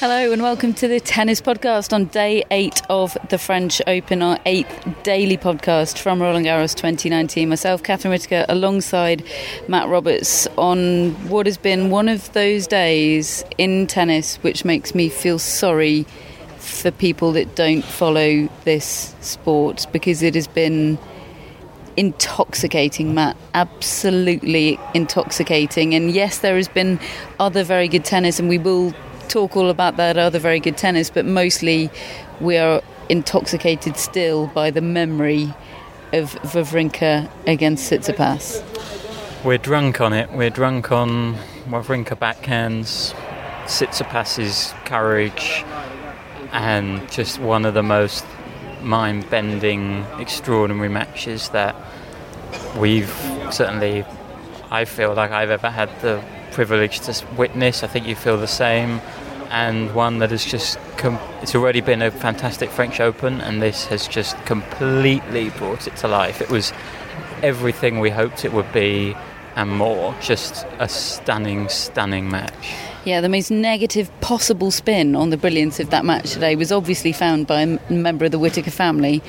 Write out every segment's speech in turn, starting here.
Hello and welcome to the Tennis Podcast on day eight of the French Open, our eighth daily podcast from Roland Garros 2019. Myself, Catherine Whitaker, alongside Matt Roberts on what has been one of those days in tennis which makes me feel sorry for people that don't follow this sport because it has been intoxicating, Matt. Absolutely intoxicating. And yes, there has been other very good tennis, and we will talk all about that other very good tennis, but mostly we are intoxicated still by the memory of Wawrinka against Tsitsipas. We're drunk on it. We're drunk on Wawrinka backhands, Tsitsipas's courage, and just one of the most mind-bending, extraordinary matches that we've certainly, I feel like I've ever had the privilege to witness. I think you feel the same and one that has just com- it's already been a fantastic French Open, and this has just completely brought it to life. It was everything we hoped it would be and more. Just a stunning, stunning match. Yeah, the most negative possible spin on the brilliance of that match today was obviously found by a member of the Whitaker family,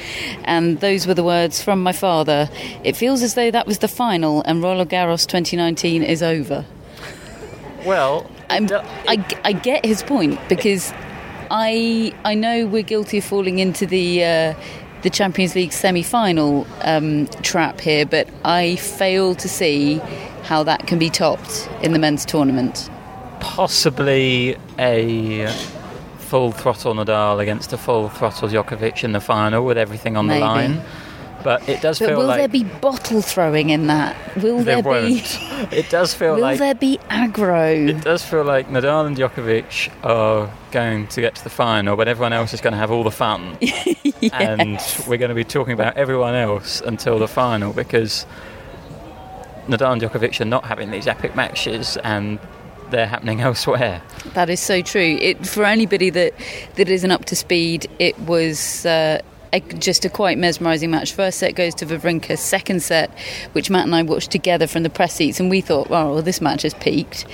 and those were the words from my father. It feels as though that was the final, and Roland Garros 2019 is over. Well, I, I get his point because I I know we're guilty of falling into the uh, the Champions League semi-final um, trap here, but I fail to see how that can be topped in the men's tournament. Possibly a full throttle Nadal against a full throttle Djokovic in the final with everything on Maybe. the line. But it does but feel will like there be bottle throwing in that? Will there, there, be? It does feel will like there be aggro? It does feel like Nadal and Djokovic are going to get to the final, but everyone else is going to have all the fun. yes. And we're going to be talking about everyone else until the final because Nadal and Djokovic are not having these epic matches and they're happening elsewhere. That is so true. It, for anybody that, that isn't up to speed, it was uh, a, just a quite mesmerising match. First set goes to Wawrinka, second set, which Matt and I watched together from the press seats, and we thought, oh, well, this match has peaked.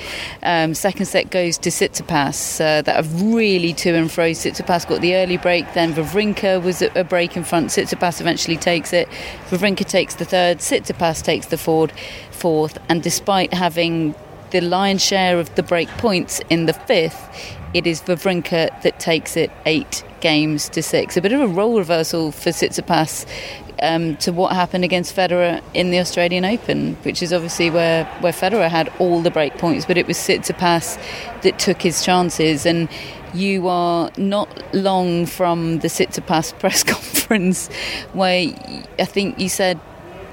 Um, second set goes to Tsitsipas, uh, that have really to and fro. Tsitsipas got the early break, then Wawrinka was a break in front. Tsitsipas eventually takes it. Wawrinka takes the third, Tsitsipas takes the fourth, fourth, and despite having the lion's share of the break points in the fifth, it is Wawrinka that takes it eight games to six. A bit of a role reversal for Tsitsipas um, to what happened against Federer in the Australian Open, which is obviously where, where Federer had all the break points, but it was Tsitsipas that took his chances. And you are not long from the Tsitsipas press conference where I think you said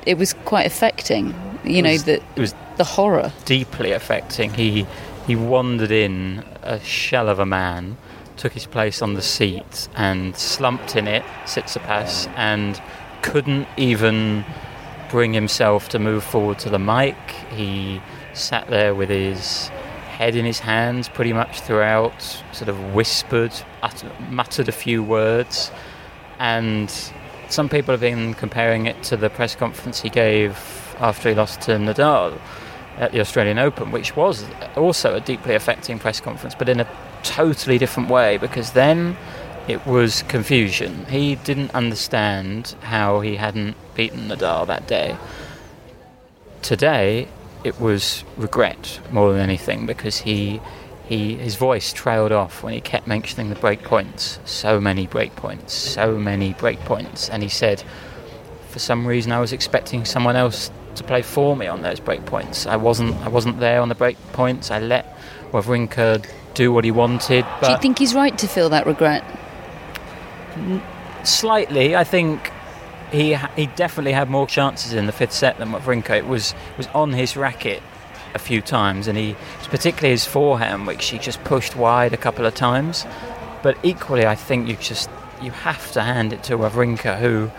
it was quite affecting. You know, that it was the horror. Deeply affecting. He he wandered in a shell of a man, took his place on the seat, and slumped in it, Tsitsipas, and couldn't even bring himself to move forward to the mic. He sat there with his head in his hands pretty much throughout, sort of whispered, utter, muttered a few words, and some people have been comparing it to the press conference he gave after he lost to Nadal at the Australian Open, which was also a deeply affecting press conference, but in a totally different way because then it was confusion. He didn't understand how he hadn't beaten Nadal that day. Today, it was regret more than anything because he, he his voice trailed off when he kept mentioning the break points. So many break points, so many break points, and he said, for some reason, I was expecting someone else to play for me on those break points. I wasn't. I wasn't there on the break points. I let Wawrinka do what he wanted. Do you think he's right to feel that regret? Slightly, I think he he definitely had more chances in the fifth set than Wawrinka. It was was on his racket a few times, and he particularly his forehand, which he just pushed wide a couple of times. But equally, I think you just you have to hand it to Wawrinka, who,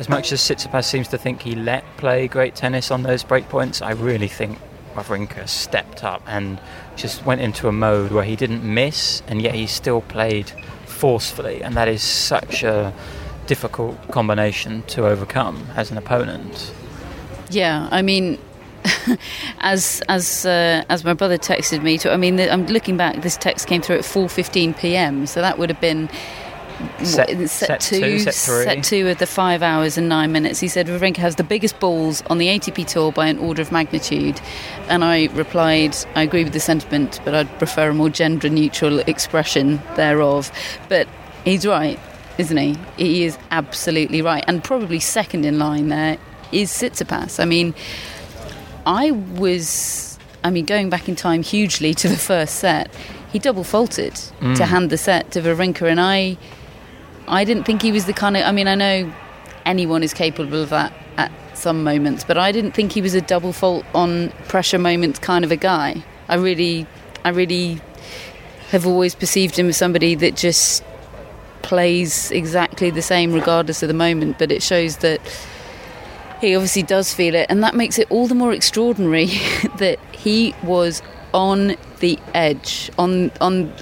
as much as Tsitsipas seems to think he let play great tennis on those breakpoints, I really think Wawrinka stepped up and just went into a mode where he didn't miss, and yet he still played forcefully, and that is such a difficult combination to overcome as an opponent. Yeah, I mean, as as uh, as my brother texted me, to, I mean, I'm looking back. This text came through at 4:15 p.m., so that would have been Set, set, set two, set three. set two of the five hours and nine minutes. He said Wawrinka has the biggest balls on the ATP tour by an order of magnitude, and I replied, I agree with the sentiment, but I'd prefer a more gender-neutral expression thereof. But he's right, isn't he? He is absolutely right, and probably second in line there is Tsitsipas. I mean, I was, I mean, going back in time hugely to the first set. He double faulted to mm. hand the set to Wawrinka, and I. I didn't think he was the kind of. I mean, I know anyone is capable of that at some moments, but I didn't think he was a double fault on pressure moments kind of a guy. I really, I really have always perceived him as somebody that just plays exactly the same regardless of the moment. But it shows that he obviously does feel it, and that makes it all the more extraordinary that he was on the edge, on on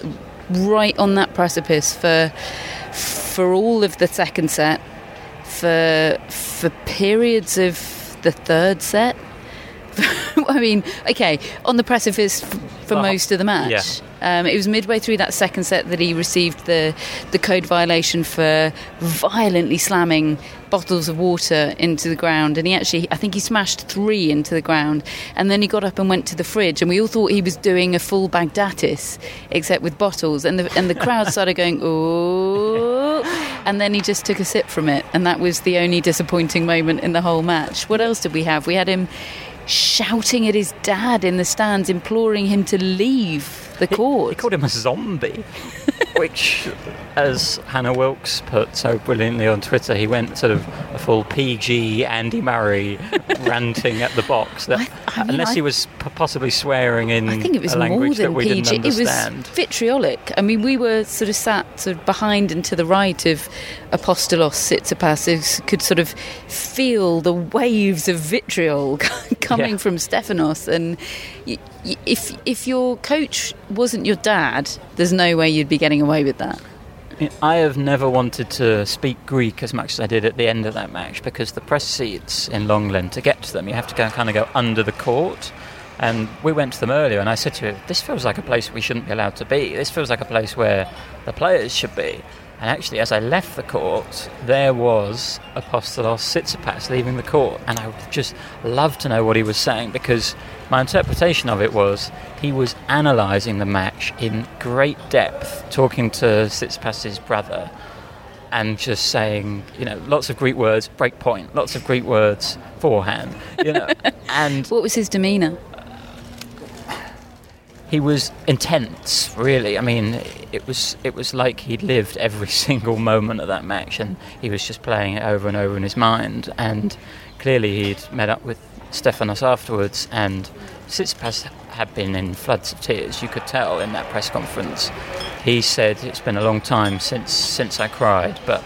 right on that precipice for for all of the second set, for for periods of the third set. I mean, okay, on the precipice f- for most of the match. yeah. Um, it was midway through that second set that he received the the code violation for violently slamming bottles of water into the ground, and he actually, I think he smashed three into the ground, and then he got up and went to the fridge, and we all thought he was doing a full Baghdatis, except with bottles, and the and the crowd started going oh, and then he just took a sip from it, and that was the only disappointing moment in the whole match. What else did we have? We had him shouting at his dad in the stands, imploring him to leave the court. He called him a zombie, which, as Hannah Wilks put so brilliantly on Twitter, he went sort of a full PG Andy Murray ranting at the box. That, I- I mean, unless I- he was p- possibly swearing in I think it was a more language that we PG. didn't It was understand. vitriolic. I mean, we were sort of sat sort of behind and to the right of Apostolos Tsitsipas, who could sort of feel the waves of vitriol coming Yeah. from Stefanos, And y- y- if if your coach wasn't your dad, there's no way you'd be getting away with that. I mean, I have never wanted to speak Greek as much as I did at the end of that match because the press seats in Lenglen, to get to them, you have to go, kind of go under the court. And we went to them earlier, and I said to her, This feels like a place we shouldn't be allowed to be. This feels like a place where the players should be. And actually, as I left the court, there was Apostolos Tsitsipas leaving the court. And I would just love to know what he was saying because my interpretation of it was he was analysing the match in great depth, talking to Tsitsipas's brother, and just saying, you know, lots of Greek words, break point, lots of Greek words, forehand, you know. and What was his demeanour? he was intense, really. I mean, it was it was like he'd lived every single moment of that match, and he was just playing it over and over in his mind. And clearly, he'd met up with Stefanos afterwards, and Tsitsipas had been in floods of tears. You could tell in that press conference. He said it's been a long time since since I cried, but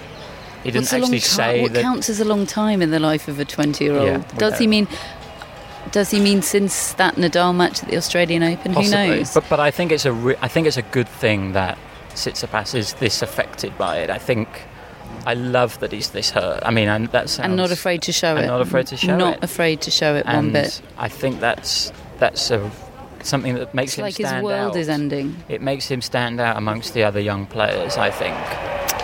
he didn't What's actually say what that. counts as a long time in the life of a 20 year Yeah, Does he mean. Does he mean since that Nadal match at the Australian Open? Possibly. Who knows? But but I think it's a re- I think it's a good thing that Tsitsipas is this affected by it. I think I love that he's this hurt. I mean, I, that sounds and not afraid to show and it. not afraid to show not it. Not afraid to show it and one bit. I think that's that's a, something that makes It's him like his world out. is ending. It makes him stand out amongst the other young players. I think.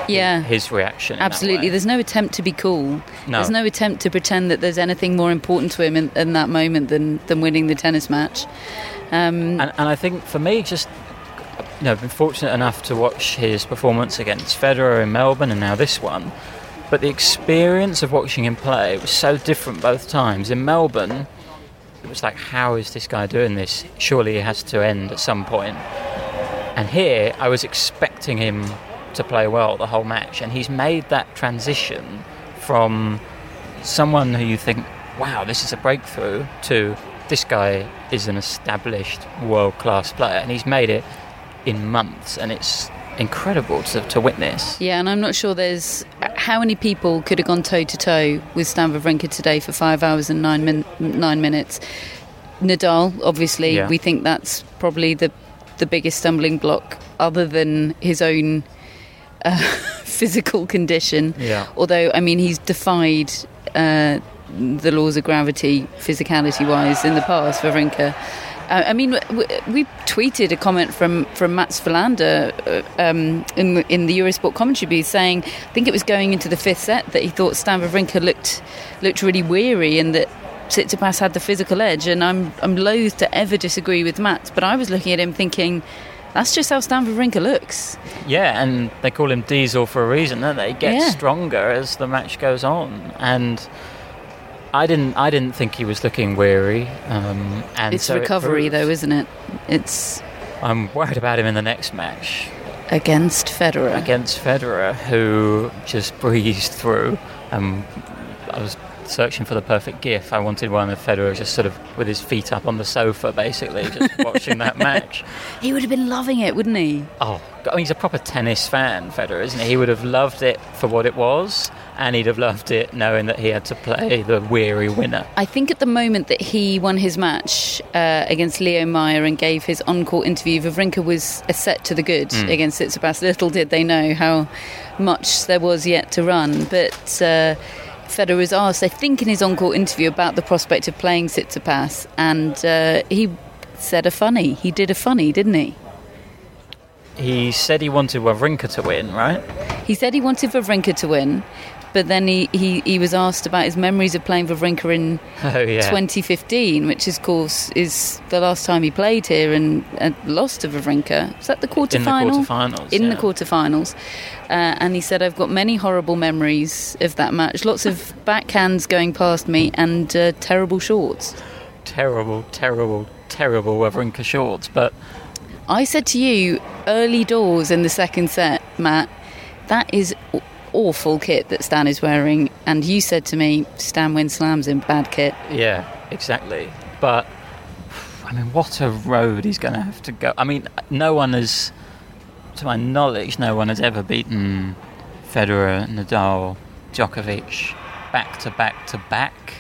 Yeah. His reaction. Absolutely. There's no attempt to be cool. No. There's no attempt to pretend that there's anything more important to him in, in that moment than, than winning the tennis match. Um, And, and I think for me, just you know, I've been fortunate enough to watch his performance against Federer in Melbourne and now this one. But the experience of watching him play was so different both times. In Melbourne, it was like, how is this guy doing this? Surely he has to end at some point. And here, I was expecting him to play well the whole match, and he's made that transition from someone who you think, wow, this is a breakthrough, to this guy is an established world class player, and he's made it in months, and it's incredible to, to witness. yeah, and I'm not sure there's how many people could have gone toe to toe with Stan Wawrinka today for five hours and nine, min- nine minutes. Nadal, obviously, Yeah. we think that's probably the the biggest stumbling block, other than his own uh, physical condition. Yeah. Although, I mean, he's defied uh, the laws of gravity, physicality wise, in the past, Wawrinka. Uh, I mean, we, we tweeted a comment from, from Mats Wilander uh, um, in, the- in the Eurosport commentary booth saying, I think it was going into the fifth set, that he thought Stan Wawrinka looked, looked really weary and that Tsitsipas had the physical edge. And I'm, I'm loath to ever disagree with Mats, but I was looking at him thinking, that's just how Stan Wawrinka looks. Yeah, and they call him Diesel for a reason, don't they? He gets Yeah. stronger as the match goes on, and I didn't. I didn't think he was looking weary. Um, and It's so recovery, proves- though, isn't it? It's I'm worried about him in the next match against Federer. against Federer, who just breezed through. Um, I was searching for the perfect gif. I wanted one of Federer just sort of with his feet up on the sofa, basically, just watching that match. He would have been loving it, wouldn't he? Oh, I mean, he's a proper tennis fan, Federer, isn't he? He would have loved it for what it was, and he'd have loved it knowing that he had to play the weary winner. I think at the moment that he won his match uh, against Leo Mayer and gave his on-court interview, Wawrinka was a set to the good against Tsitsipas. Little did they know how much there was yet to run. But uh, Federer was asked, I think, in his on-court interview about the prospect of playing Tsitsipas, and uh, he said a funny. He did a funny, didn't he? He said he wanted Wawrinka to win, right? He said he wanted Wawrinka to win, but then he, he, he was asked about his memories of playing Wawrinka in Oh, yeah. 2015, which of course is the last time he played here and, and lost to Wawrinka. Was that the quarter In the quarterfinals, In the yeah. quarterfinals. Uh, and he said, I've got many horrible memories of that match. Lots of backhands going past me and uh, terrible shorts. Terrible, terrible, terrible Wawrinka shorts, but I said to you early doors in the second set, Matt, that is awful kit that Stan is wearing. And you said to me, Stan wins slams in bad kit. yeah, exactly. But, I mean, what a road he's going to have to go. I mean, no one has, to my knowledge, no one has ever beaten Federer, Nadal, Djokovic back to back to back.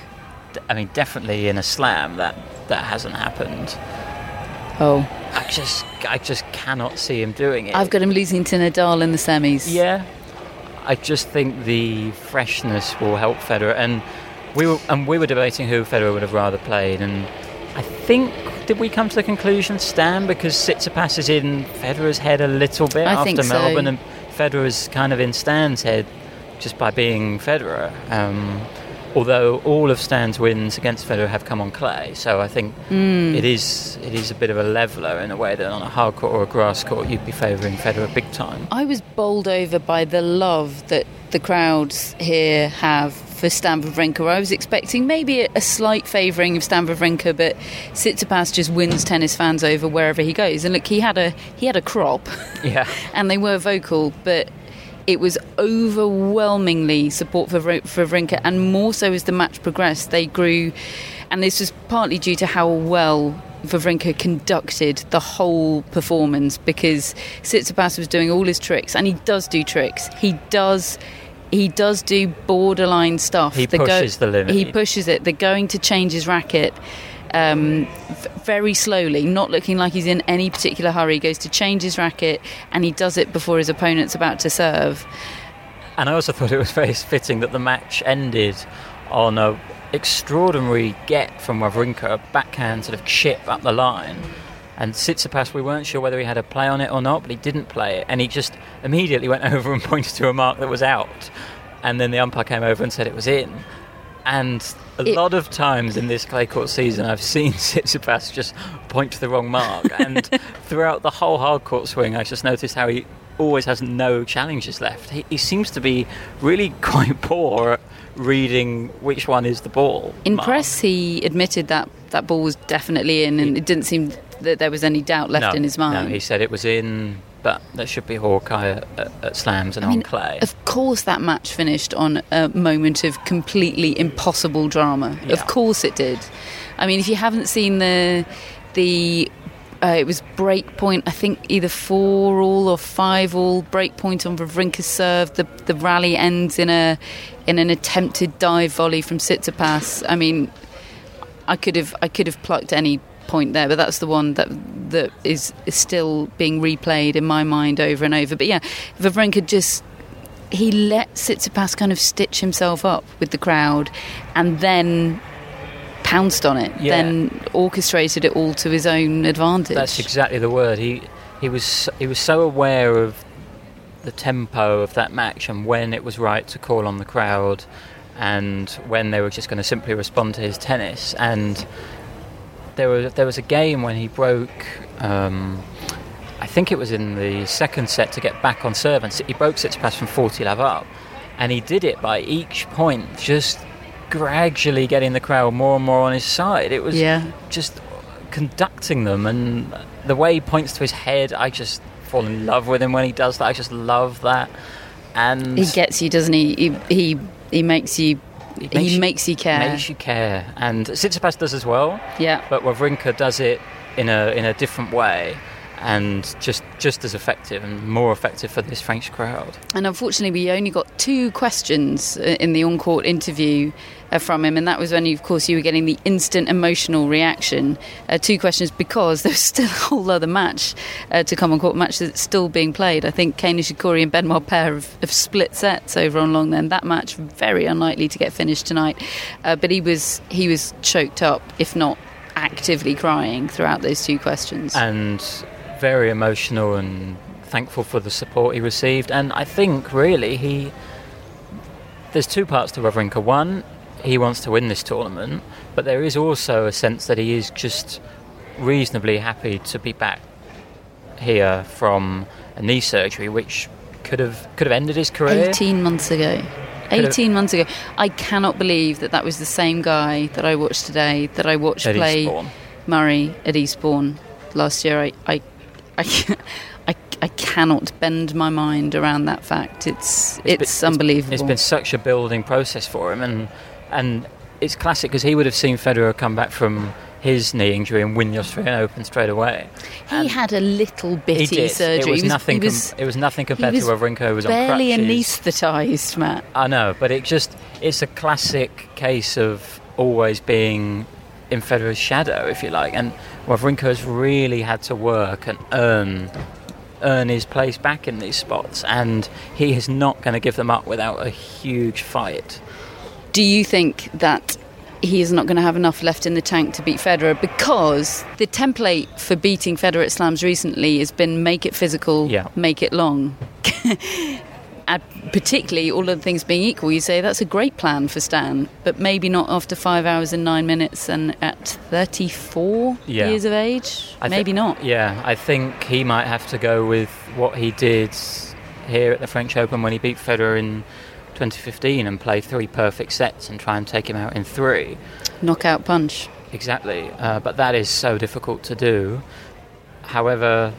I mean, definitely in a slam that that hasn't happened. Oh, I just, I just cannot see him doing it. I've got him losing to Nadal in the semis. Yeah, I just think the freshness will help Federer, and we were and we were debating who Federer would have rather played, and I think did we come to the conclusion Stan because Tsitsipas is in Federer's head a little bit I after so. Melbourne, and Federer's kind of in Stan's head just by being Federer. Um, although all of Stan's wins against Federer have come on clay, so I think Hmm. it is it is a bit of a leveler in a way that on a hard court or a grass court you'd be favouring Federer big time. I was bowled over by the love that the crowds here have for Stan Wawrinka. I was expecting maybe a, a slight favouring of Stan Wawrinka, but Tsitsipas just wins tennis fans over wherever he goes. And look, he had a he had a crop, Yeah. and they were vocal, but it was overwhelmingly support for for Wawrinka, and more so as the match progressed, they grew, and this was partly due to how well. Wawrinka conducted the whole performance because Tsitsipas was doing all his tricks, and he does do tricks. He does, he does do borderline stuff. He The pushes the limit. He pushes it. They're going to change his racket um, very slowly, not looking like he's in any particular hurry. Goes to change his racket, and he does it before his opponent's about to serve. And I also thought it was very fitting that the match ended on a extraordinary get from Wawrinka, a backhand sort of chip up the line. And Tsitsipas, we weren't sure whether he had a play on it or not, but he didn't play it. And he just immediately went over and pointed to a mark that was out. And then the umpire came over and said it was in. And a It- lot of times in this clay court season, I've seen Tsitsipas just point to the wrong mark. And throughout the whole hard court swing, I just noticed how he always has no challenges left. He, he seems to be really quite poor at reading which one is the ball. In mark. press, he admitted that that ball was definitely in, and it didn't seem that there was any doubt left no, in his mind. No, he said it was in, but there should be Hawkeye at, at, at slams and I mean, on clay. Of course, that match finished on a moment of completely impossible drama. Yeah. Of course, it did. I mean, if you haven't seen the the uh, it was break point. I think either four all or five all break point on Wawrinka's serve. The the rally ends in a in an attempted dive volley from Tsitsipas. I mean, I could have I could have plucked any point there, but that's the one that that is, is still being replayed in my mind over and over. But yeah, Wawrinka just he let Tsitsipas kind of stitch himself up with the crowd, and then pounced on it, Yeah. then orchestrated it all to his own advantage. That's exactly the word. He he was he was so aware of the tempo of that match and when it was right to call on the crowd and when they were just going to simply respond to his tennis and there was there was a game when he broke um, I think it was in the second set to get back on serve and he broke Tsitsipas from 40 love up and he did it by each point just gradually getting the crowd more and more on his side it was Yeah. just conducting them and the way he points to his head I just fall in love with him when he does that I just love that and he gets you, doesn't he? He he, he makes you. It he makes you care. makes you care and Tsitsipas does as well yeah. but Wawrinka does it in a in a different way and just just as effective and more effective for this French crowd And unfortunately, we only got two questions uh, in the on court interview uh, from him, and that was when, of course, you were getting the instant emotional reaction. Uh, two questions because there's still a whole other match uh, to come on court, match that's still being played. I think Kei Nishikori and Benoit Paire have, have split sets over on long. Then that match very unlikely to get finished tonight, uh, but he was he was choked up, if not actively crying throughout those two questions. and very emotional and thankful for the support he received. And I think really he there's two parts to Wawrinka. One, he wants to win this tournament, but there is also a sense that he is just reasonably happy to be back here from a knee surgery, which could have could have ended his career. 18 months ago. Could have- 18 months ago. I cannot believe that that was the same guy that I watched today, that I watched At play. Murray at Eastbourne last year. I, I, I, I, I cannot bend my mind around that fact. It's, it's, been- unbelievable. It's been such a building process for him, and and it's classic because he would have seen Federer come back from his knee injury and win the Australian Open straight away. he And had a little bitty surgery. It was, was, nothing. was com- it was nothing compared was to Wawrinka, who was on barely anaesthetised, Matt. I know, but it just it's a classic case of always being in Federer's shadow, if you like. And Wawrinka has really had to work and earn earn his place back in these spots, and he is not going to give them up without a huge fight. Do you think that he is not going to have enough left in the tank to beat Federer? Because the template for beating Federer at slams recently has been make it physical, Yeah. make it long. and particularly, all of the things being equal, you say that's a great plan for Stan, but maybe not after five hours and nine minutes and at 34 Yeah. years of age. I maybe not. Yeah, I think he might have to go with what he did here at the French Open when he beat Federer in 2015 and play three perfect sets and try and take him out in three. Knockout punch. Exactly, uh, but that is so difficult to do. However,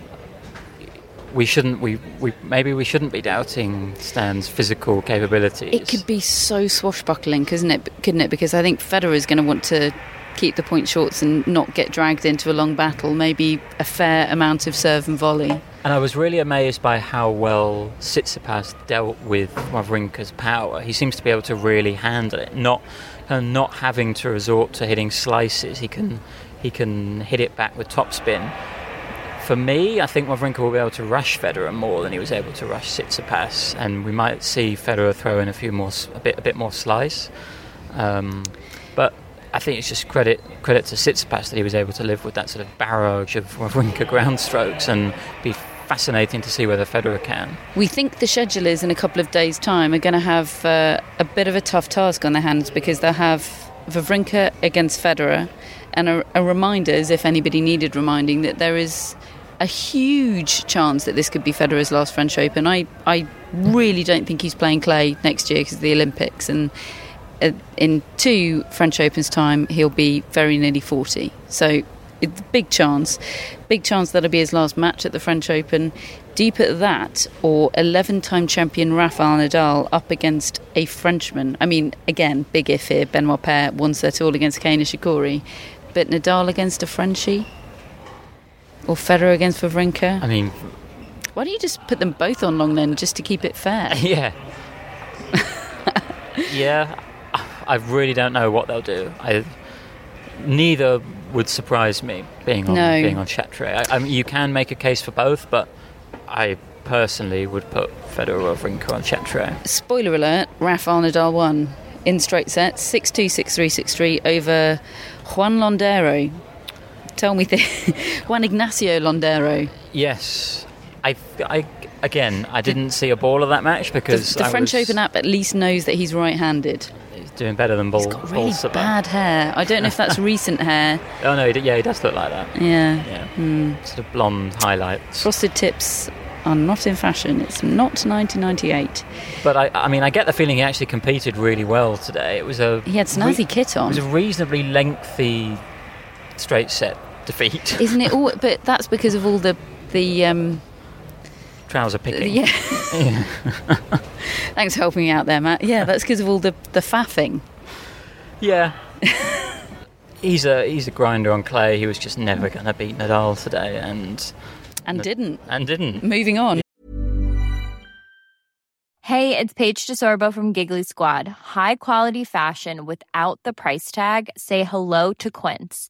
we shouldn't. We, we maybe we shouldn't be doubting Stan's physical capabilities. It could be so swashbuckling, couldn't it? Couldn't it? Because I think Federer is going to want to keep the point shorts and not get dragged into a long battle. Maybe a fair amount of serve and volley. And I was really amazed by how well Tsitsipas dealt with Wawrinka's power. He seems to be able to really handle it, not kind of not having to resort to hitting slices. He can he can hit it back with topspin. For me, I think Wawrinka will be able to rush Federer more than he was able to rush Tsitsipas, and we might see Federer throw in a few more, a bit, a bit more slice. Um, but I think it's just credit credit to Tsitsipas that he was able to live with that sort of barrage of Wawrinka ground strokes and be fascinating to see whether Federer can. We think the schedulers in a couple of days' time are going to have uh, a bit of a tough task on their hands because they'll have Wawrinka against Federer, and a, a reminders, if anybody needed reminding, that there is a huge chance that this could be Federer's last French Open. I, I really don't think he's playing clay next year because of the Olympics, and uh, in two French Opens time, he'll be very nearly 40. So big chance. Big chance that'll be his last match at the French Open. Deep at that, or 11 time champion Rafael Nadal up against a Frenchman. I mean, again, big if here. Benoit Paire one set all against Kei Nishikori. But Nadal against a Frenchie? Or Federer against Wawrinka? I mean, Why don't you just put them both on Lenglen, just to keep it fair? yeah. yeah, I really don't know what they'll do. I, neither would surprise me being on No. being on Chatrier. I, I mean, you can make a case for both, but I personally would put Federer or Wawrinka on Chatrier. Spoiler alert, Rafael Nadal won in straight sets, 6-2, 6-3, 6-3 over Juan Londero. Tell me the Juan Ignacio Londero. Yes, I, I again, I didn't see a ball of that match because the I French Open app at least knows that he's right-handed. He's doing better than ball. He's got really bad hair. I don't know if that's recent hair. Oh no, yeah, he does look like that. Yeah. Yeah, Hmm. sort of blonde highlights. Frosted tips are not in fashion. It's not 1998. But I, I mean, I get the feeling he actually competed really well today. It was a He had snazzy kit on. It was a reasonably lengthy straight set defeat. Isn't it all? But that's because of all the the um, Trouser picking. yeah. Thanks for helping me out there, Matt. Yeah, that's because of all the the faffing. Yeah. he's a he's a grinder on clay. He was just never going to beat Nadal today, and And No. didn't. and didn't. Moving on. Hey, it's Paige DeSorbo from Giggly Squad. High quality fashion without the price tag. Say hello to Quince.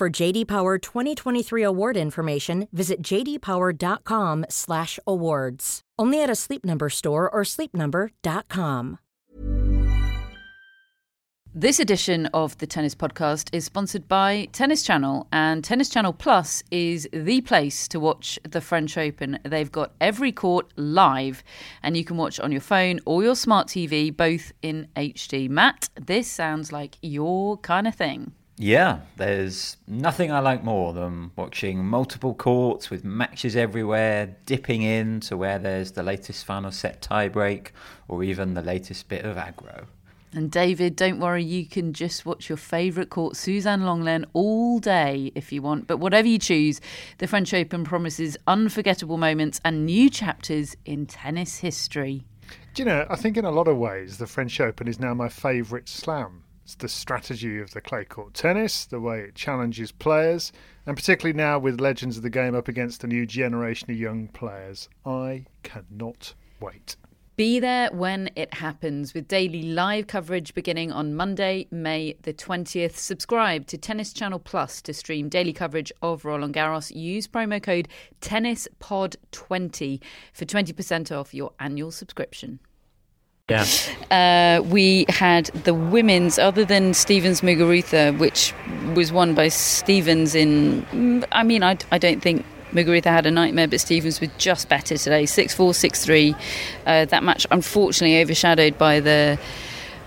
For JD Power 2023 award information, visit jdpower.com/awards. Only at a Sleep Number store or sleepnumber.com. This edition of the Tennis Podcast is sponsored by Tennis Channel, and Tennis Channel Plus is the place to watch the French Open. They've got every court live, and you can watch on your phone or your smart TV, both in HD. Matt, this sounds like your kind of thing. Yeah, there's nothing I like more than watching multiple courts with matches everywhere, dipping in to where there's the latest final set tiebreak or even the latest bit of aggro. And David, don't worry, you can just watch your favourite court, Suzanne Lenglen, all day if you want. But whatever you choose, the French Open promises unforgettable moments and new chapters in tennis history. Do you know, I think in a lot of ways, the French Open is now my favourite slam. It's the strategy of the clay court tennis, the way it challenges players, and particularly now with legends of the game up against a new generation of young players. I cannot wait. Be there when it happens with daily live coverage beginning on Monday, May the 20th. Subscribe to Tennis Channel Plus to stream daily coverage of Roland Garros. Use promo code TennisPod20 for 20% off your annual subscription. Yeah. Uh, we had the women's, other than Stevens Muguruza, which was won by Stevens in. mm, I mean, I, I don't think Muguruza had a nightmare, but Stevens was just better today. 6 4, 6 3. Uh, that match, unfortunately, overshadowed by the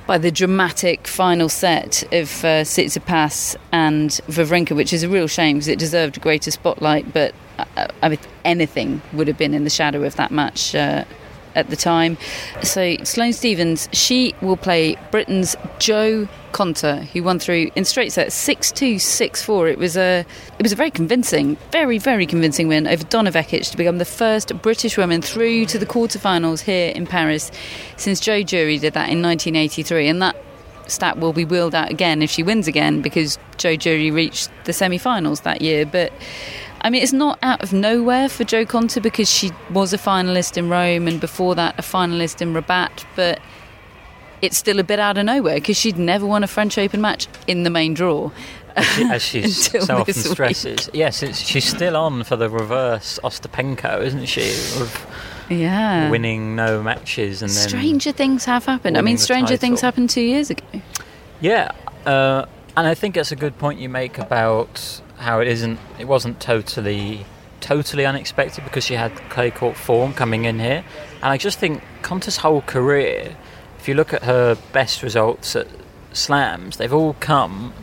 by the dramatic final set of uh, Tsitsipas and Wawrinka, which is a real shame because it deserved a greater spotlight. But uh, I mean, anything would have been in the shadow of that match uh, at the time. So Sloane Stevens, she will play Britain's Jo Konta, who won through in straight sets 6-2, 6-4. It was a it was a very convincing, very very convincing win over Donna Vekic to become the first British woman through to the quarterfinals here in Paris since Jo Durie did that in 1983, and that stat will be wheeled out again if she wins again because Jo Durie reached the semi-finals that year, but. I mean, it's not out of nowhere for Jo Konta because she was a finalist in Rome and before that a finalist in Rabat, but it's still a bit out of nowhere because she'd never won a French Open match in the main draw. As, she, as she so often stresses. Yes, she's still on for the reverse Ostapenko, isn't she? Yeah. Winning no matches and then. Stranger things have happened. I mean, stranger things happened two years ago. Yeah. Uh, and I think it's a good point you make about how it isn't, it wasn't totally totally unexpected because she had clay court form coming in here. And I just think Konta's whole career if you look at her best results at slams, they've all come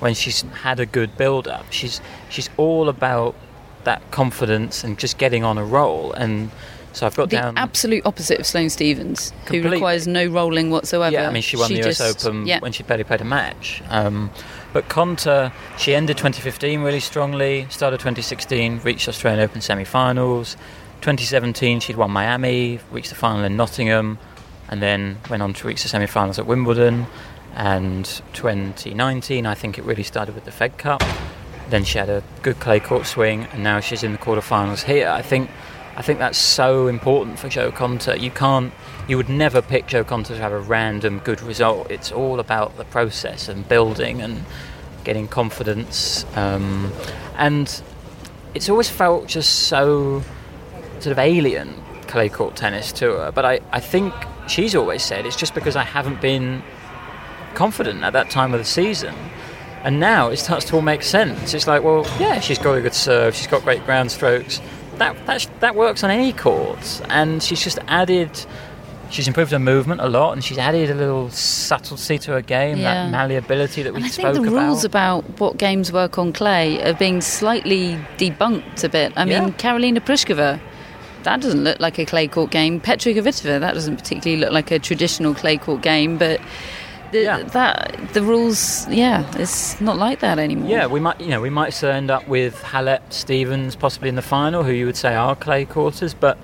when she's had a good build up. She's she's all about that confidence and just getting on a roll. And so I've got the down absolute opposite of Sloane Stevens, who requires no rolling whatsoever. Yeah, I mean she won she the just, US Open yeah. when she barely played a match. Um, but Konta, she ended 2015 really strongly. Started 2016, reached Australian Open semi-finals. 2017, she'd won Miami, reached the final in Nottingham and then went on to reach the semi-finals at Wimbledon. And 2019, I think it really started with the Fed Cup. Then she had a good clay court swing, and now she's in the quarterfinals here. I think, I think that's so important for Jo Konta. You can't, you would never pick Jo Konta to have a random good result. It's all about the process and building and getting confidence. Um, and it's always felt just so sort of alien clay court tennis to her. But I, I think she's always said it's just because I haven't been confident at that time of the season. And now it starts to all make sense. It's like, well, yeah, she's got a good serve, she's got great ground strokes. That that that works on any court, and she's just added. She's improved her movement a lot, and she's added a little subtlety to her game, yeah. that malleability that we and I spoke think the about. rules about what games work on clay are being slightly debunked a bit. I Yeah. mean, Karolina Pliskova, that doesn't look like a clay court game. Petra Kvitova, that doesn't particularly look like a traditional clay court game, but the, that the rules, yeah, it's not like that anymore. Yeah, we might, you know, we might end up with Halep, Stevens, possibly in the final, who you would say are clay quarters, but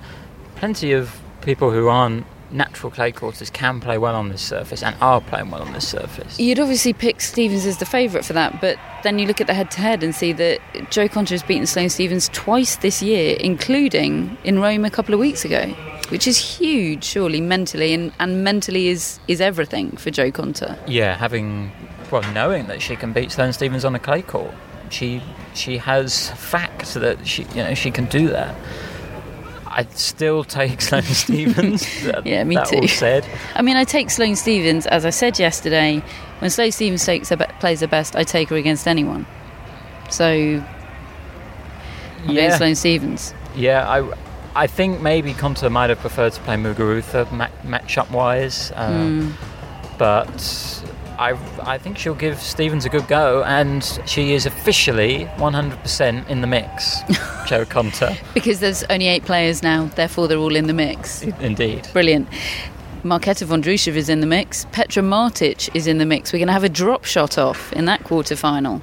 plenty of people who aren't natural clay quarters can play well on this surface and are playing well on this surface. You'd obviously pick Stevens as the favourite for that, but then you look at the head to head and see that Jo Konta has beaten Sloane Stevens twice this year, including in Rome a couple of weeks ago, which is huge, surely, mentally, and, and mentally is, is everything for Jo Konta. Yeah, having well, knowing that she can beat Sloane Stevens on a clay court, she she has fact that she you know she can do that. I'd still take Sloane Stevens. that, Yeah, me too. Said, I mean, I take Sloane Stevens, as I said yesterday, when Sloane Stevens takes her, be- plays her best, I take her against anyone. So, I'm Yeah. Sloane Stevens. yeah, I. I think maybe Konta might have preferred to play Muguruza ma- matchup wise, uh, Hmm. but I, I think she'll give Stevens a good go, and she is officially 100% in the mix. Jo Konta, Because there's only eight players now, therefore they're all in the mix. indeed. Brilliant. Marketa Vondrousova is in the mix. Petra Martic is in the mix. We're going to have a drop shot off in that quarter final.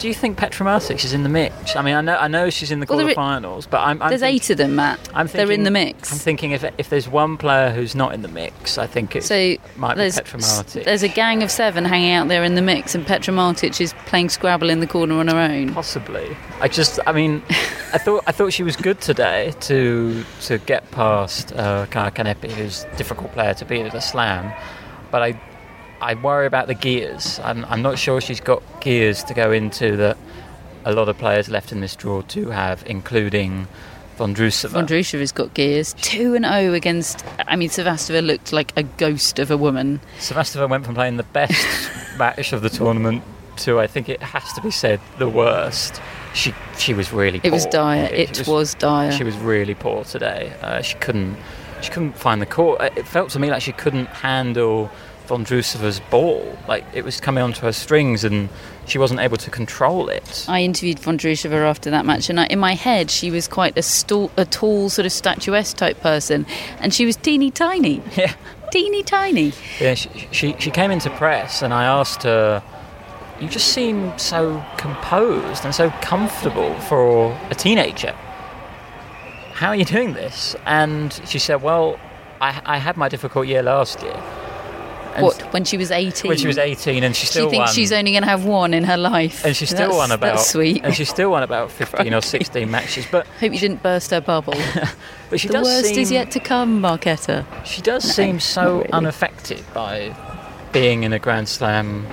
Do you think Petra Martic is in the mix? I mean, I know I know she's in the Well, quarterfinals, but I'm, I'm There's eight of them, Matt. I'm They're in the mix. I'm thinking if if there's one player who's not in the mix, I think it So might be Petra Martic. there's a gang of seven hanging out there in the mix, and Petra Martic is playing Scrabble in the corner on her own. Possibly. I just, I mean, I thought I thought she was good today to to get past uh, Kanepi, who's a difficult player to beat at a slam. But I I worry about the gears. I'm, I'm not sure she's got gears to go into that a lot of players left in this draw do have, including Vondrousova. Vondrousova has got gears. 2 and 0 against. I mean, Sevastova looked like a ghost of a woman. Sevastova went from playing the best match of the tournament to, I think it has to be said, the worst. She she was really. It poor. was dire. It was dire. She was really poor today. Uh, she couldn't she couldn't find the court. It felt to me like she couldn't handle Vondrousova's ball. Like it was coming onto her strings, and she wasn't able to control it. I interviewed Vondrousova after that match, and I, in my head, she was quite a, a tall, sort of statuesque type person, and she was teeny tiny. Yeah. Teeny tiny. Yeah, she, she, she came into press, and I asked her, You just seem so composed and so comfortable for a teenager. How are you doing this? And she said, Well, I, I had my difficult year last year. And what, when she was 18? When she was 18 and she still She thinks won. she's only going to have one in her life. and she still That's- won about sweet. and she still won about 15 or 16 matches but Hope you didn't burst her bubble. but she the does worst seem, is yet to come, Marketa. she does No, seem so really. unaffected by being in a grand slam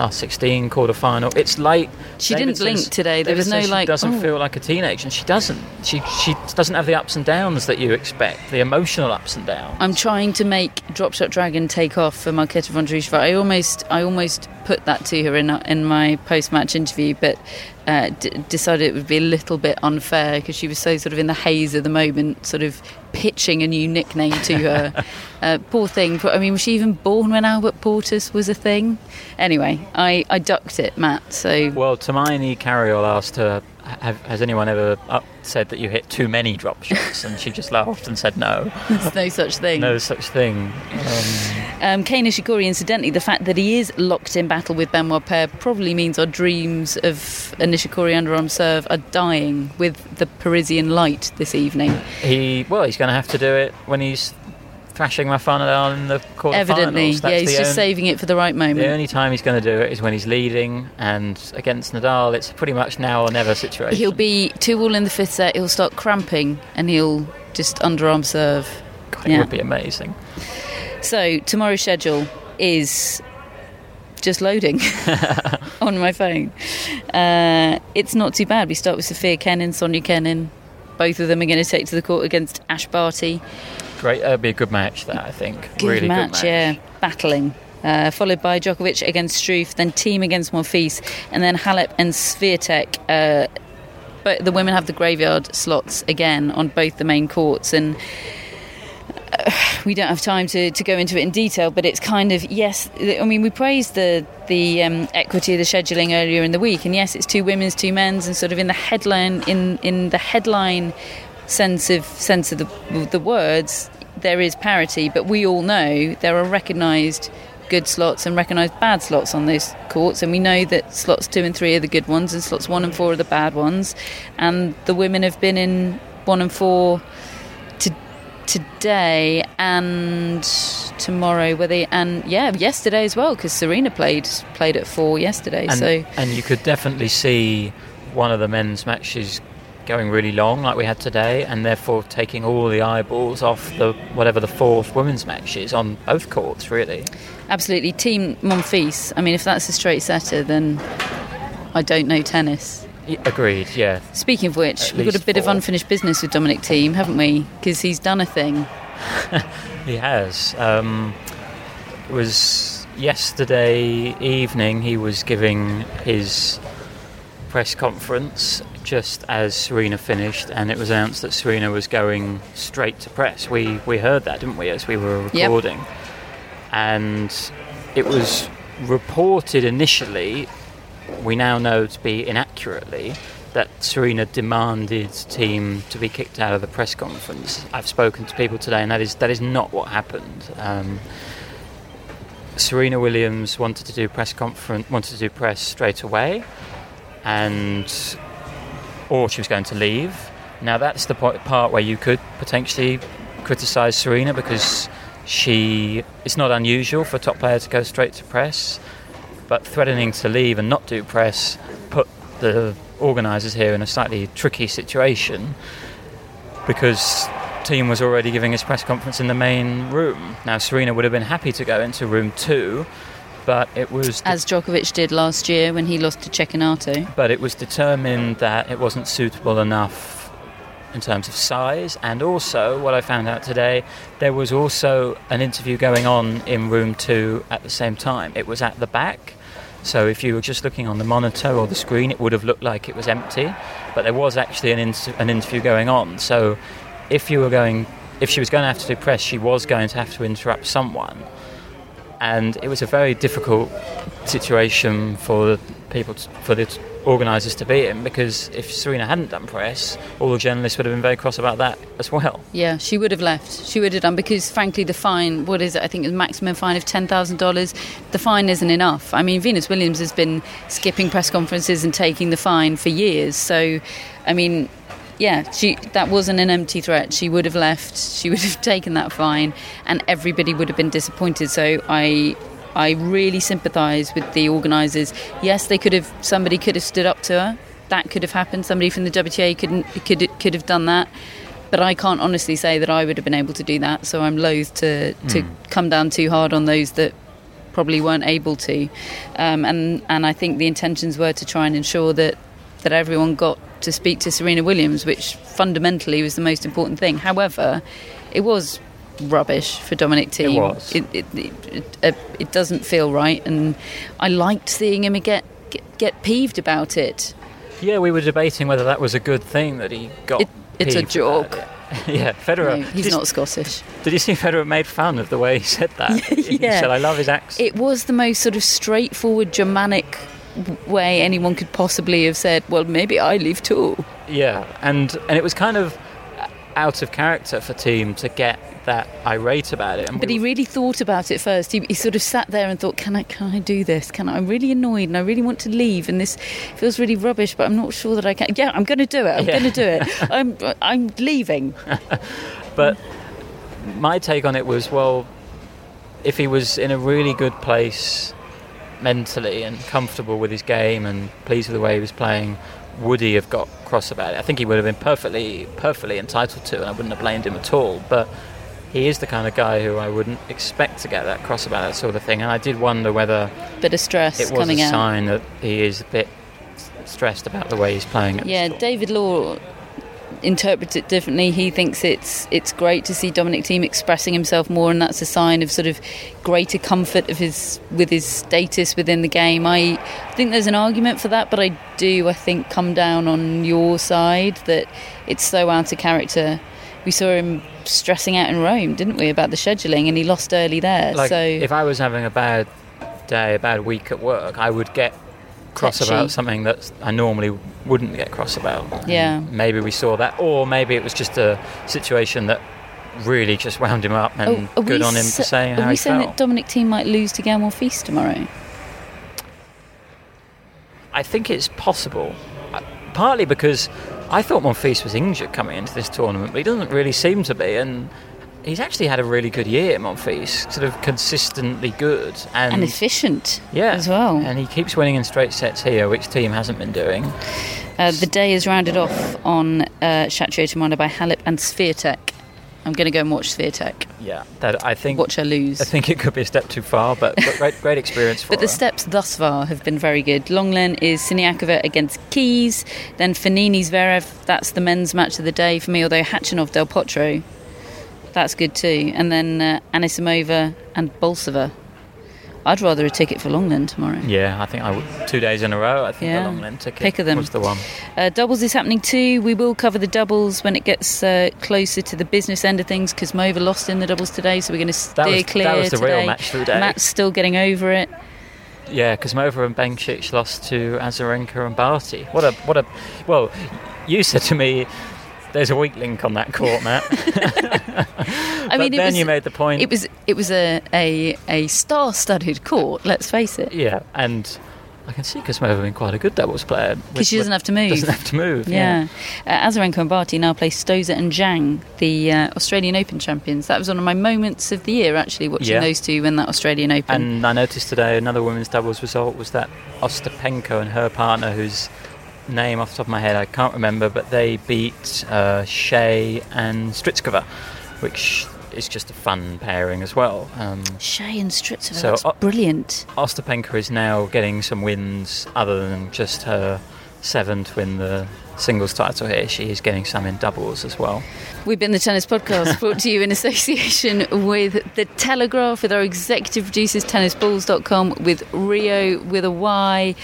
last 16 quarter final it's late. She David didn't blink today. There David was no says she like, doesn't "Oh." feel like a teenager and she doesn't she she doesn't have the ups and downs that you expect the emotional ups and downs I'm trying to make Drop Shot Dragon take off for Marketa Vondrousova. I almost, I almost put that to her in in my post-match interview, but uh, d- decided it would be a little bit unfair because she was so sort of in the haze of the moment, sort of pitching a new nickname to her. uh, poor thing. But, I mean, was she even born when Albert Portas was a thing? Anyway, I, I ducked it, Matt. So well Hermione Carriol asked her have, has anyone ever said that you hit too many drop shots and she just laughed and said no there's no such thing. no such thing um, Um, Kei Nishikori, incidentally, the fact that he is locked in battle with Benoit Paire probably means our dreams of a Nishikori underarm serve are dying with the Parisian light this evening. He well, he's going to have to do it when he's thrashing Rafa Nadal in the quarterfinals. Evidently, That's yeah, he's just only, saving it for the right moment. The only time he's going to do it is when he's leading, and against Nadal, it's pretty much now or never situation. He'll be two all in the fifth set. He'll start cramping and he'll just underarm serve. God, it yeah. would be amazing. So tomorrow's schedule is just loading on my phone. Uh, it's not too bad. We start with Sofia Kenin, Sonia Kenin. Both of them are going to take to the court against Ash Barty. Great, that'd be a good match. That I think. Good really match, good match. yeah. Battling. Uh, followed by Djokovic against Struff, then Thiem against Monfils, and then Halep and Swiatek. Uh, but the women have the graveyard slots again on both the main courts, and we don't have time to, to go into it in detail. But it's kind of yes. I mean, we praised the the um, equity of the scheduling earlier in the week, and yes, it's two women's, two men's, and sort of in the headline in in the headline sense of sense of the the words, there is parity. But we all know there are recognised good slots and recognised bad slots on those courts, and we know that slots two and three are the good ones, and slots one and four are the bad ones. And the women have been in one and four today and tomorrow. Were they? And yeah, yesterday as well, because Serena played played at four yesterday. And, so and you could definitely see one of the men's matches going really long, like we had today, and therefore taking all the eyeballs off the whatever the fourth women's match is on both courts, really. absolutely, Thiem Monfils. I mean, if that's a straight setter, then I don't know tennis. Y- Agreed. Yeah. Speaking of which, At we've got a bit of unfinished business with Dominic Thiem, haven't we? Because he's done a thing. He has. Um, it was yesterday evening. He was giving his press conference just as Serena finished, and it was announced that Serena was going straight to press. We we heard that, didn't we, as we were Yep. recording? And it was reported initially. We now know to be inaccurately that Serena demanded Thiem to be kicked out of the press conference. I've spoken to people today, and that is that is not what happened. Um, Serena Williams wanted to do press conference, wanted to do press straight away, and or she was going to leave. Now that's the part where you could potentially criticise Serena because she it's not unusual for a top player to go straight to press, but threatening to leave and not do press put the organisers here in a slightly tricky situation because Thiem was already giving his press conference in the main room. Now Serena would have been happy to go into room two, but it was As Djokovic did last year when he lost to Cecchinato. but it was determined that it wasn't suitable enough in terms of size and also what I found out today there was also an interview going on in room 2 at the same time it was at the back So if you were just looking on the monitor or the screen, it would have looked like it was empty, but there was actually an, in- an interview going on. So if you were going, if she was going to have to do press, she was going to have to interrupt someone, and it was a very difficult situation for people, to, for the organisers to beat him because if Serena hadn't done press, all the journalists would have been very cross about that as well. Yeah, she would have left. She would have done because, frankly, the fine, what is it? I think a maximum fine of $10,000. The fine isn't enough. I mean, Venus Williams has been skipping press conferences and taking the fine for years. So, I mean, yeah, she that wasn't an empty threat. She would have left. She would have taken that fine, and everybody would have been disappointed. So I I really sympathise with the organisers. Yes, they could have. Somebody could have stood up to her. That could have happened. Somebody from the WTA could could could have done that. But I can't honestly say that I would have been able to do that. So I'm loath to to Mm. come down too hard on those that probably weren't able to. Um, and and I think the intentions were to try and ensure that that everyone got to speak to Serena Williams, which fundamentally was the most important thing. However, it was rubbish for Dominic Thiem. It was. It, it, it, it, uh, it doesn't feel right, and I liked seeing him get get, get peeved about it. Yeah, we were debating whether that was a good thing that he got. It- it's a joke. yeah, Federer. No, he's did, not Scottish. Did you see Federer made fun of the way he said that? He said, "I love his accent." It was the most sort of straightforward Germanic way anyone could possibly have said, "Well, maybe I leave too." Yeah, and and it was kind of out of character for Thiem to get that I irate about it. And But we- he really thought about it first. He, he sort of sat there and thought, "Can I? Can I do this? Can I? I'm really annoyed and I really want to leave, and this feels really rubbish. But I'm not sure that I can. Yeah, I'm going to do it. I'm Yeah. going to do it. I'm I'm leaving. But my take on it was, well, if he was in a really good place mentally and comfortable with his game and pleased with the way he was playing, would he have got cross about it? I think he would have been perfectly, perfectly entitled to, and I wouldn't have blamed him at all. But he is the kind of guy who I wouldn't expect to get that cross about that sort of thing. And I did wonder whether Bit of stress it was coming a out. sign that he is a bit stressed about the way he's playing. Yeah, David Law interprets it differently. He thinks it's it's great to see Dominic Thiem expressing himself more, and that's a sign of sort of greater comfort of his with his status within the game. I think there's an argument for that, but I do I think come down on your side that it's so out of character. We saw him stressing out in Rome, didn't we, about the scheduling, and he lost early there. Like, so if I was having a bad day, a bad week at work, I would get cross Tetchy. about something that I normally wouldn't get cross about. Yeah. And maybe we saw that, or maybe it was just a situation that really just wound him up, and Oh, good on him for saying Are how we he saying felt. that Dominic Thiem might lose to Gael Monfils tomorrow? I think it's possible, Uh, partly because I thought Monfils was injured coming into this tournament, but he doesn't really seem to be, and. He's actually had a really good year, Monfils. Sort of consistently good and, And efficient yeah, as well. And he keeps winning in straight sets here, which Thiem hasn't been doing. Uh, the day is rounded off on uh, Chatrier Tomorrow by Halep and Swiatek. I'm going to go and watch Swiatek. Yeah, that I think. Watch her lose. I think it could be a step too far, but, but great, great experience for But the steps thus far have been very good. Lenglen is Siniakova against Keys, then Fognini Zverev. That's the men's match of the day for me, although Khachanov Del Potro, that's good too. And then uh, Anisimova and Bolsova. I'd rather a ticket for Lenglen tomorrow. Yeah, I think I would, two days in a row. I think Yeah. the Lenglen ticket Pick of them. was the one. Uh, doubles is happening too. We will cover the doubles when it gets uh, closer to the business end of things because Mova lost in the doubles today, so we're going to steer That was- that clear was the real today. match of the day. Matt's still getting over it. Yeah, because Mova and Bencic lost to Azarenka and Barty. What a what a well, you said to me. There's a weak link on that court, Matt. I but mean, then was, you made the point. It was it was a a, a star-studded court. Let's face it. yeah, and I can see Kosmova being quite a good doubles player Because she doesn't have to move. Doesn't have to move. Yeah. Uh, Azarenka and Barty now play Stosur and Zhang, the uh, Australian Open champions. That was one of my moments of the year, actually, watching Yeah. those two win that Australian Open. And I noticed today another women's doubles result was that Ostapenko and her partner, whose name off the top of my head I can't remember, but they beat uh, Hsieh and Strycova, which is just a fun pairing as well. Um, Hsieh and Strycova, So, that's uh, brilliant. Ostapenko is now getting some wins other than just her Seven to win the singles title here. She is getting some in doubles as well. We've been the Tennis Podcast, brought to you in association with The Telegraph, with our executive producers, tennisballs.com, with Rio with a Y.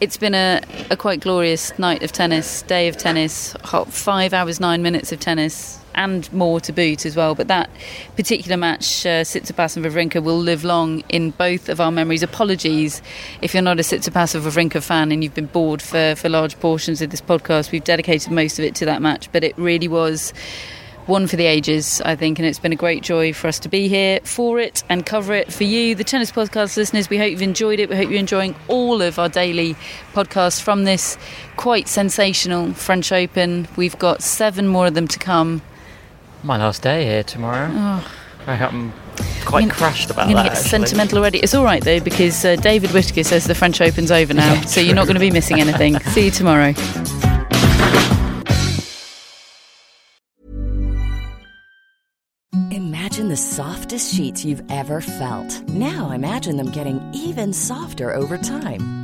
It's been a, a quite glorious night of tennis, day of tennis, hot five hours, nine minutes of tennis, and more to boot as well. But that particular match, uh, Tsitsipas and Wawrinka, will live long in both of our memories. Apologies if you're not a Tsitsipas or Wawrinka fan and you've been bored for, for large portions of this podcast. We've dedicated most of it to that match, but it really was one for the ages, I think, and it's been a great joy for us to be here for it and cover it for you, the Tennis Podcast listeners. We hope you've enjoyed it. We hope you're enjoying all of our daily podcasts from this quite sensational French Open. We've got seven more of them to come. My last day here tomorrow. Oh. I'm quite crashed about I'm going to that. get actually. sentimental already. It's all right though because uh, David Whittaker says the French Open's over now, so you're not going to be missing anything. See you tomorrow. Imagine the softest sheets you've ever felt. Now imagine them getting even softer over time.